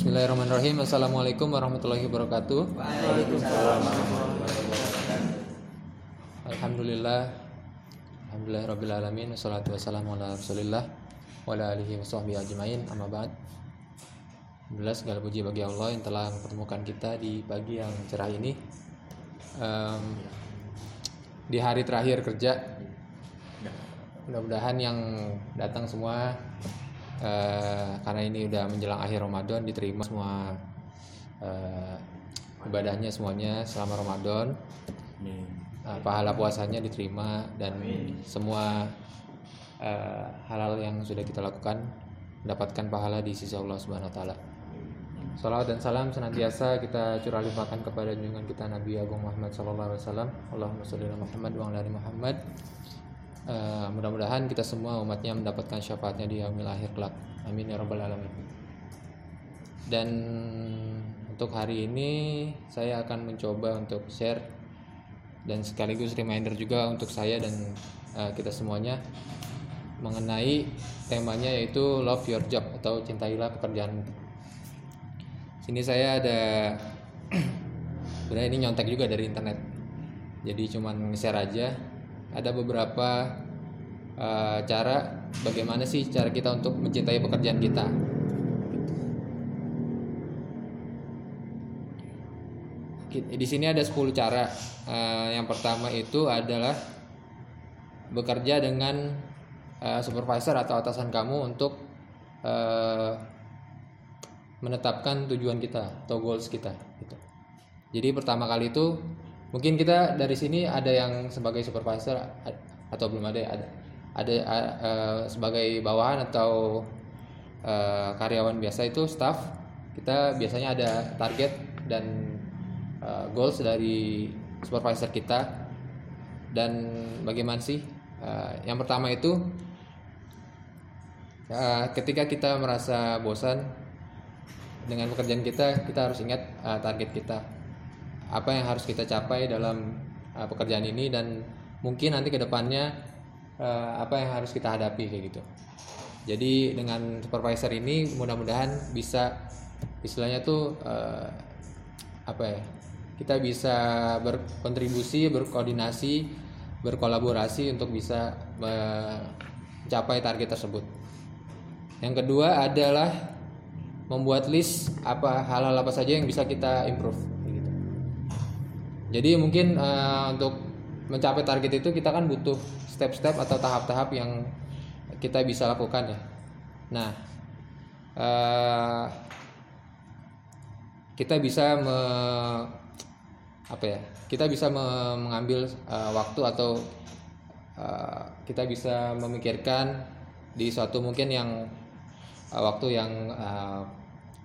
Bismillahirrahmanirrahim. Assalamualaikum warahmatullahi wabarakatuh. Alhamdulillah. Alhamdulillah rabbil alamin wassalatu wassalamu ala Rasulillah wa ala alihi washabbihi ajmain. Amma ba'd. Alhamdulillah segala puji bagi Allah yang telah mempertemukan kita di pagi yang cerah ini. Em, di hari terakhir kerja mudah-mudahan yang datang semua eh, karena ini udah menjelang akhir Ramadan diterima semua eh, ibadahnya semuanya selama Ramadan Eh, pahala puasanya diterima dan semua eh, halal yang sudah kita lakukan mendapatkan pahala di sisi Allah Subhanahu wa taala. Salawat dan salam senantiasa kita curah limpahkan kepada junjungan kita Nabi Agung Muhammad sallallahu alaihi wasallam. Allahumma sholli ala Muhammad wa ala ali Muhammad. Eh, mudah-mudahan kita semua umatnya mendapatkan syafaatnya di yaumil akhir kelak. Amin ya rabbal alamin. Dan untuk hari ini saya akan mencoba untuk share dan sekaligus reminder juga untuk saya dan eh, kita semuanya mengenai temanya yaitu love your job atau cintailah pekerjaan. Sini saya ada sebenarnya ini nyontek juga dari internet. Jadi cuman share aja. Ada beberapa eh, cara bagaimana sih cara kita untuk mencintai pekerjaan kita. Ki- Di sini ada 10 cara. Eh, yang pertama itu adalah bekerja dengan eh, supervisor atau atasan kamu untuk eh, menetapkan tujuan kita atau goals kita. Gitu. Jadi pertama kali itu mungkin kita dari sini ada yang sebagai supervisor atau belum ada ya? ada ada eh, sebagai bawahan atau eh, karyawan biasa itu staff kita biasanya ada target dan eh, goals dari supervisor kita dan bagaimana sih Eh, yang pertama itu eh, ketika kita merasa bosan dengan pekerjaan kita kita harus ingat eh, target kita apa yang harus kita capai dalam eh, pekerjaan ini dan mungkin nanti ke depannya eh, apa yang harus kita hadapi kayak gitu jadi dengan supervisor ini mudah-mudahan bisa istilahnya tuh eh, apa ya kita bisa berkontribusi berkoordinasi berkolaborasi untuk bisa mencapai target tersebut yang kedua adalah membuat list apa hal-hal apa saja yang bisa kita improve. Jadi mungkin eh, untuk mencapai target itu kita kan butuh step-step atau tahap-tahap yang kita bisa lakukan ya. Nah, eh, kita bisa me, apa ya? Kita bisa me- mengambil eh, waktu atau eh, kita bisa memikirkan di suatu mungkin yang uh, waktu yang uh,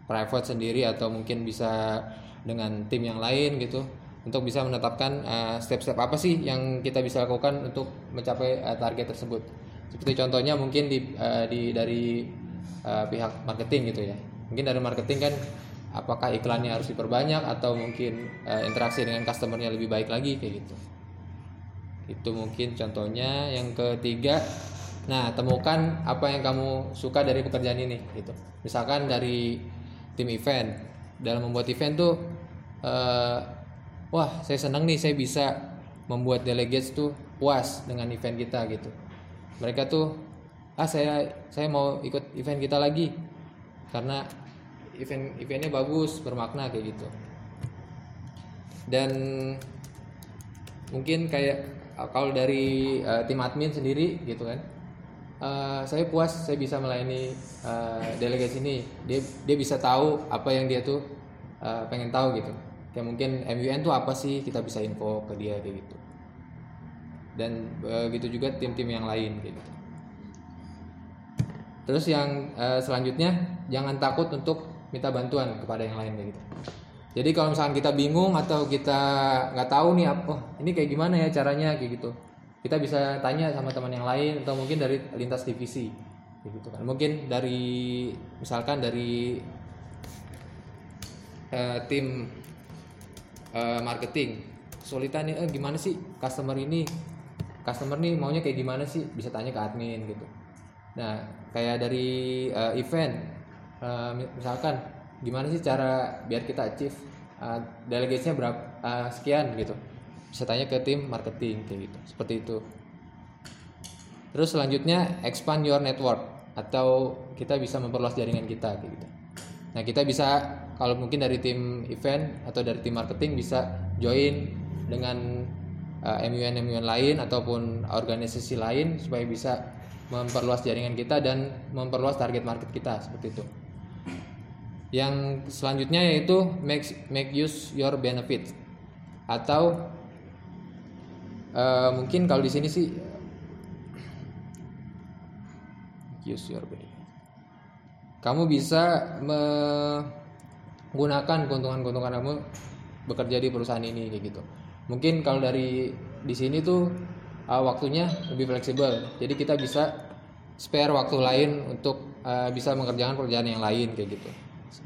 private sendiri atau mungkin bisa dengan tim yang lain gitu untuk bisa menetapkan uh, step-step apa sih yang kita bisa lakukan untuk mencapai uh, target tersebut. Seperti contohnya mungkin di, uh, di dari uh, pihak marketing gitu ya. Mungkin dari marketing kan apakah iklannya harus diperbanyak atau mungkin uh, interaksi dengan customernya lebih baik lagi kayak gitu. Itu mungkin contohnya. Yang ketiga, nah temukan apa yang kamu suka dari pekerjaan ini gitu. Misalkan dari tim event, dalam membuat event tuh eh, wah, saya senang nih saya bisa membuat delegates tuh puas dengan event kita gitu. Mereka tuh ah saya saya mau ikut event kita lagi karena event eventnya bagus, bermakna kayak gitu. Dan mungkin kayak uh, kalau dari uh, tim admin sendiri gitu kan uh, saya puas saya bisa melayani uh, delegasi ini dia dia bisa tahu apa yang dia tuh uh, pengen tahu gitu kayak mungkin MUN tuh apa sih kita bisa info ke dia kayak gitu dan uh, gitu juga tim-tim yang lain kayak gitu terus yang uh, selanjutnya jangan takut untuk minta bantuan kepada yang lain kayak gitu jadi kalau misalkan kita bingung atau kita nggak tahu nih apa, oh, ini kayak gimana ya caranya kayak gitu. Kita bisa tanya sama teman yang lain atau mungkin dari lintas divisi, kayak gitu kan. Mungkin dari misalkan dari eh, tim eh, marketing, kesulitan nih, eh, gimana sih customer ini, customer nih maunya kayak gimana sih, bisa tanya ke admin gitu. Nah kayak dari eh, event, eh, misalkan gimana sih cara biar kita achieve uh, delegasinya berapa uh, sekian? Gitu. Bisa tanya ke tim marketing kayak gitu. Seperti itu. Terus selanjutnya expand your network atau kita bisa memperluas jaringan kita kayak gitu nah kita bisa kalau mungkin dari tim event atau dari tim marketing bisa join dengan uh, MUN MUN lain ataupun organisasi lain supaya bisa memperluas jaringan kita dan memperluas target market kita seperti itu. Yang selanjutnya yaitu make make use your benefit atau uh, mungkin kalau di sini sih use your benefit. Kamu bisa menggunakan keuntungan-keuntungan kamu bekerja di perusahaan ini kayak gitu. Mungkin kalau dari di sini tuh uh, waktunya lebih fleksibel. Jadi kita bisa spare waktu lain untuk uh, bisa mengerjakan pekerjaan yang lain kayak gitu.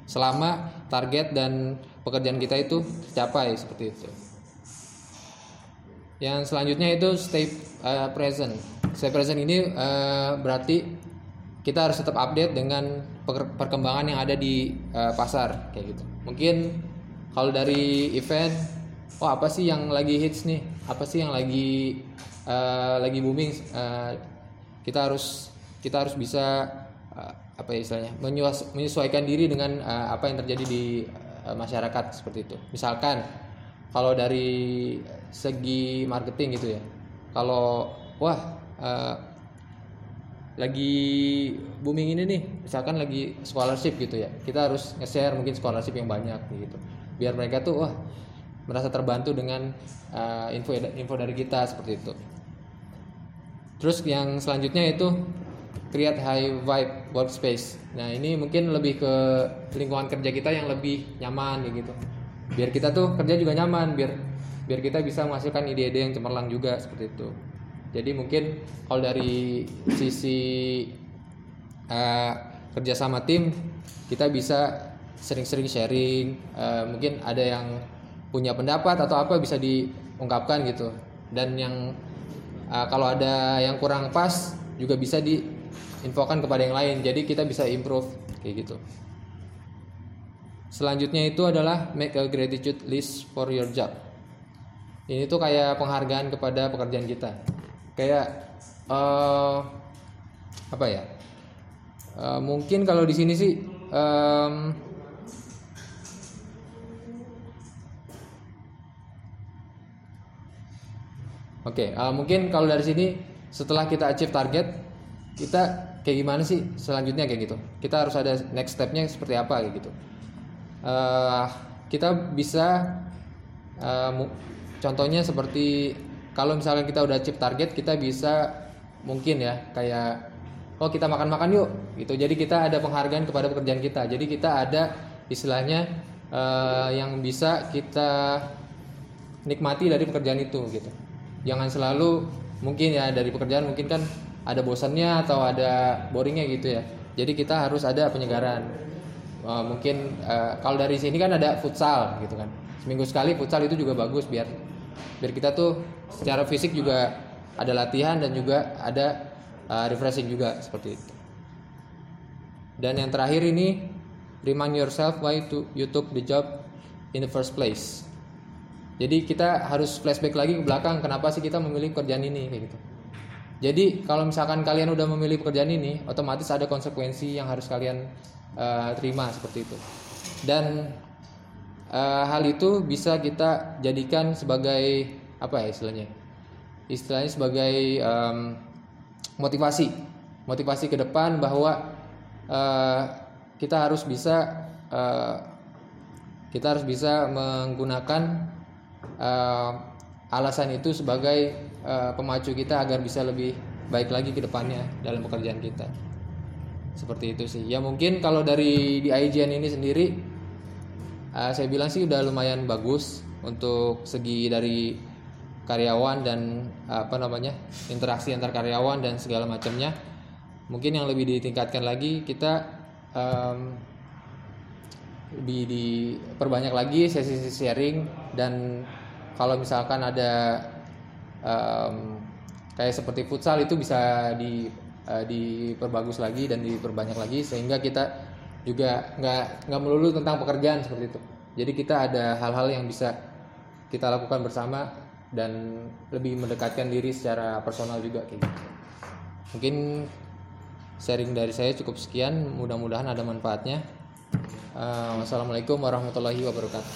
Selama target dan pekerjaan kita itu tercapai seperti itu. Yang selanjutnya itu stay uh, present. Stay present ini berarti kita harus tetap update dengan perkembangan yang ada di uh, pasar kayak gitu. Mungkin kalau dari event, oh apa sih yang lagi hits nih? Apa sih yang lagi uh, lagi booming uh, kita harus kita harus bisa uh, apa ya istilahnya menyesuaikan diri dengan uh, apa yang terjadi di uh, masyarakat seperti itu misalkan kalau dari segi marketing gitu ya kalau wah uh, lagi booming ini nih misalkan lagi scholarship gitu ya kita harus nge-share mungkin scholarship yang banyak gitu biar mereka tuh wah merasa terbantu dengan uh, info info dari kita seperti itu Terus yang selanjutnya itu create high vibe workspace. Nah ini mungkin lebih ke lingkungan kerja kita yang lebih nyaman gitu. Biar kita tuh kerja juga nyaman, biar biar kita bisa menghasilkan ide-ide yang cemerlang juga seperti itu. Jadi mungkin kalau dari sisi uh, kerja sama tim kita bisa sering-sering sharing. Uh, mungkin ada yang punya pendapat atau apa bisa diungkapkan gitu. Dan yang uh, kalau ada yang kurang pas juga bisa diinfokan kepada yang lain jadi kita bisa improve kayak gitu selanjutnya itu adalah make a gratitude list for your job ini tuh kayak penghargaan kepada pekerjaan kita kayak uh, apa ya uh, mungkin kalau di sini sih um, Oke, okay, uh, mungkin kalau dari sini setelah kita achieve target, kita kayak gimana sih selanjutnya kayak gitu? Kita harus ada next stepnya seperti apa kayak gitu. Uh, kita bisa uh, contohnya seperti kalau misalnya kita udah achieve target, kita bisa mungkin ya kayak oh kita makan-makan yuk gitu. Jadi kita ada penghargaan kepada pekerjaan kita. Jadi kita ada istilahnya uh, yang bisa kita nikmati dari pekerjaan itu gitu jangan selalu mungkin ya dari pekerjaan mungkin kan ada bosannya atau ada boringnya gitu ya jadi kita harus ada penyegaran uh, mungkin uh, kalau dari sini kan ada futsal gitu kan seminggu sekali futsal itu juga bagus biar biar kita tuh secara fisik juga ada latihan dan juga ada uh, refreshing juga seperti itu dan yang terakhir ini remind yourself why to you took the job in the first place jadi kita harus flashback lagi ke belakang kenapa sih kita memilih pekerjaan ini kayak gitu. Jadi kalau misalkan kalian udah memilih pekerjaan ini, otomatis ada konsekuensi yang harus kalian uh, terima seperti itu. Dan uh, hal itu bisa kita jadikan sebagai apa ya istilahnya? Istilahnya sebagai um, motivasi, motivasi ke depan bahwa uh, kita harus bisa uh, kita harus bisa menggunakan uh, alasan itu sebagai uh, pemacu kita agar bisa lebih baik lagi ke depannya dalam pekerjaan kita. Seperti itu sih. Ya mungkin kalau dari di IGN ini sendiri uh, saya bilang sih udah lumayan bagus untuk segi dari karyawan dan apa namanya interaksi antar karyawan dan segala macamnya. Mungkin yang lebih ditingkatkan lagi kita um, lebih diperbanyak lagi sesi-sesi sharing dan kalau misalkan ada um, kayak seperti futsal itu bisa di uh, diperbagus lagi dan diperbanyak lagi sehingga kita juga nggak nggak melulu tentang pekerjaan seperti itu. Jadi kita ada hal-hal yang bisa kita lakukan bersama dan lebih mendekatkan diri secara personal juga kayak gitu. Mungkin sharing dari saya cukup sekian mudah-mudahan ada manfaatnya. Uh, wassalamualaikum warahmatullahi wabarakatuh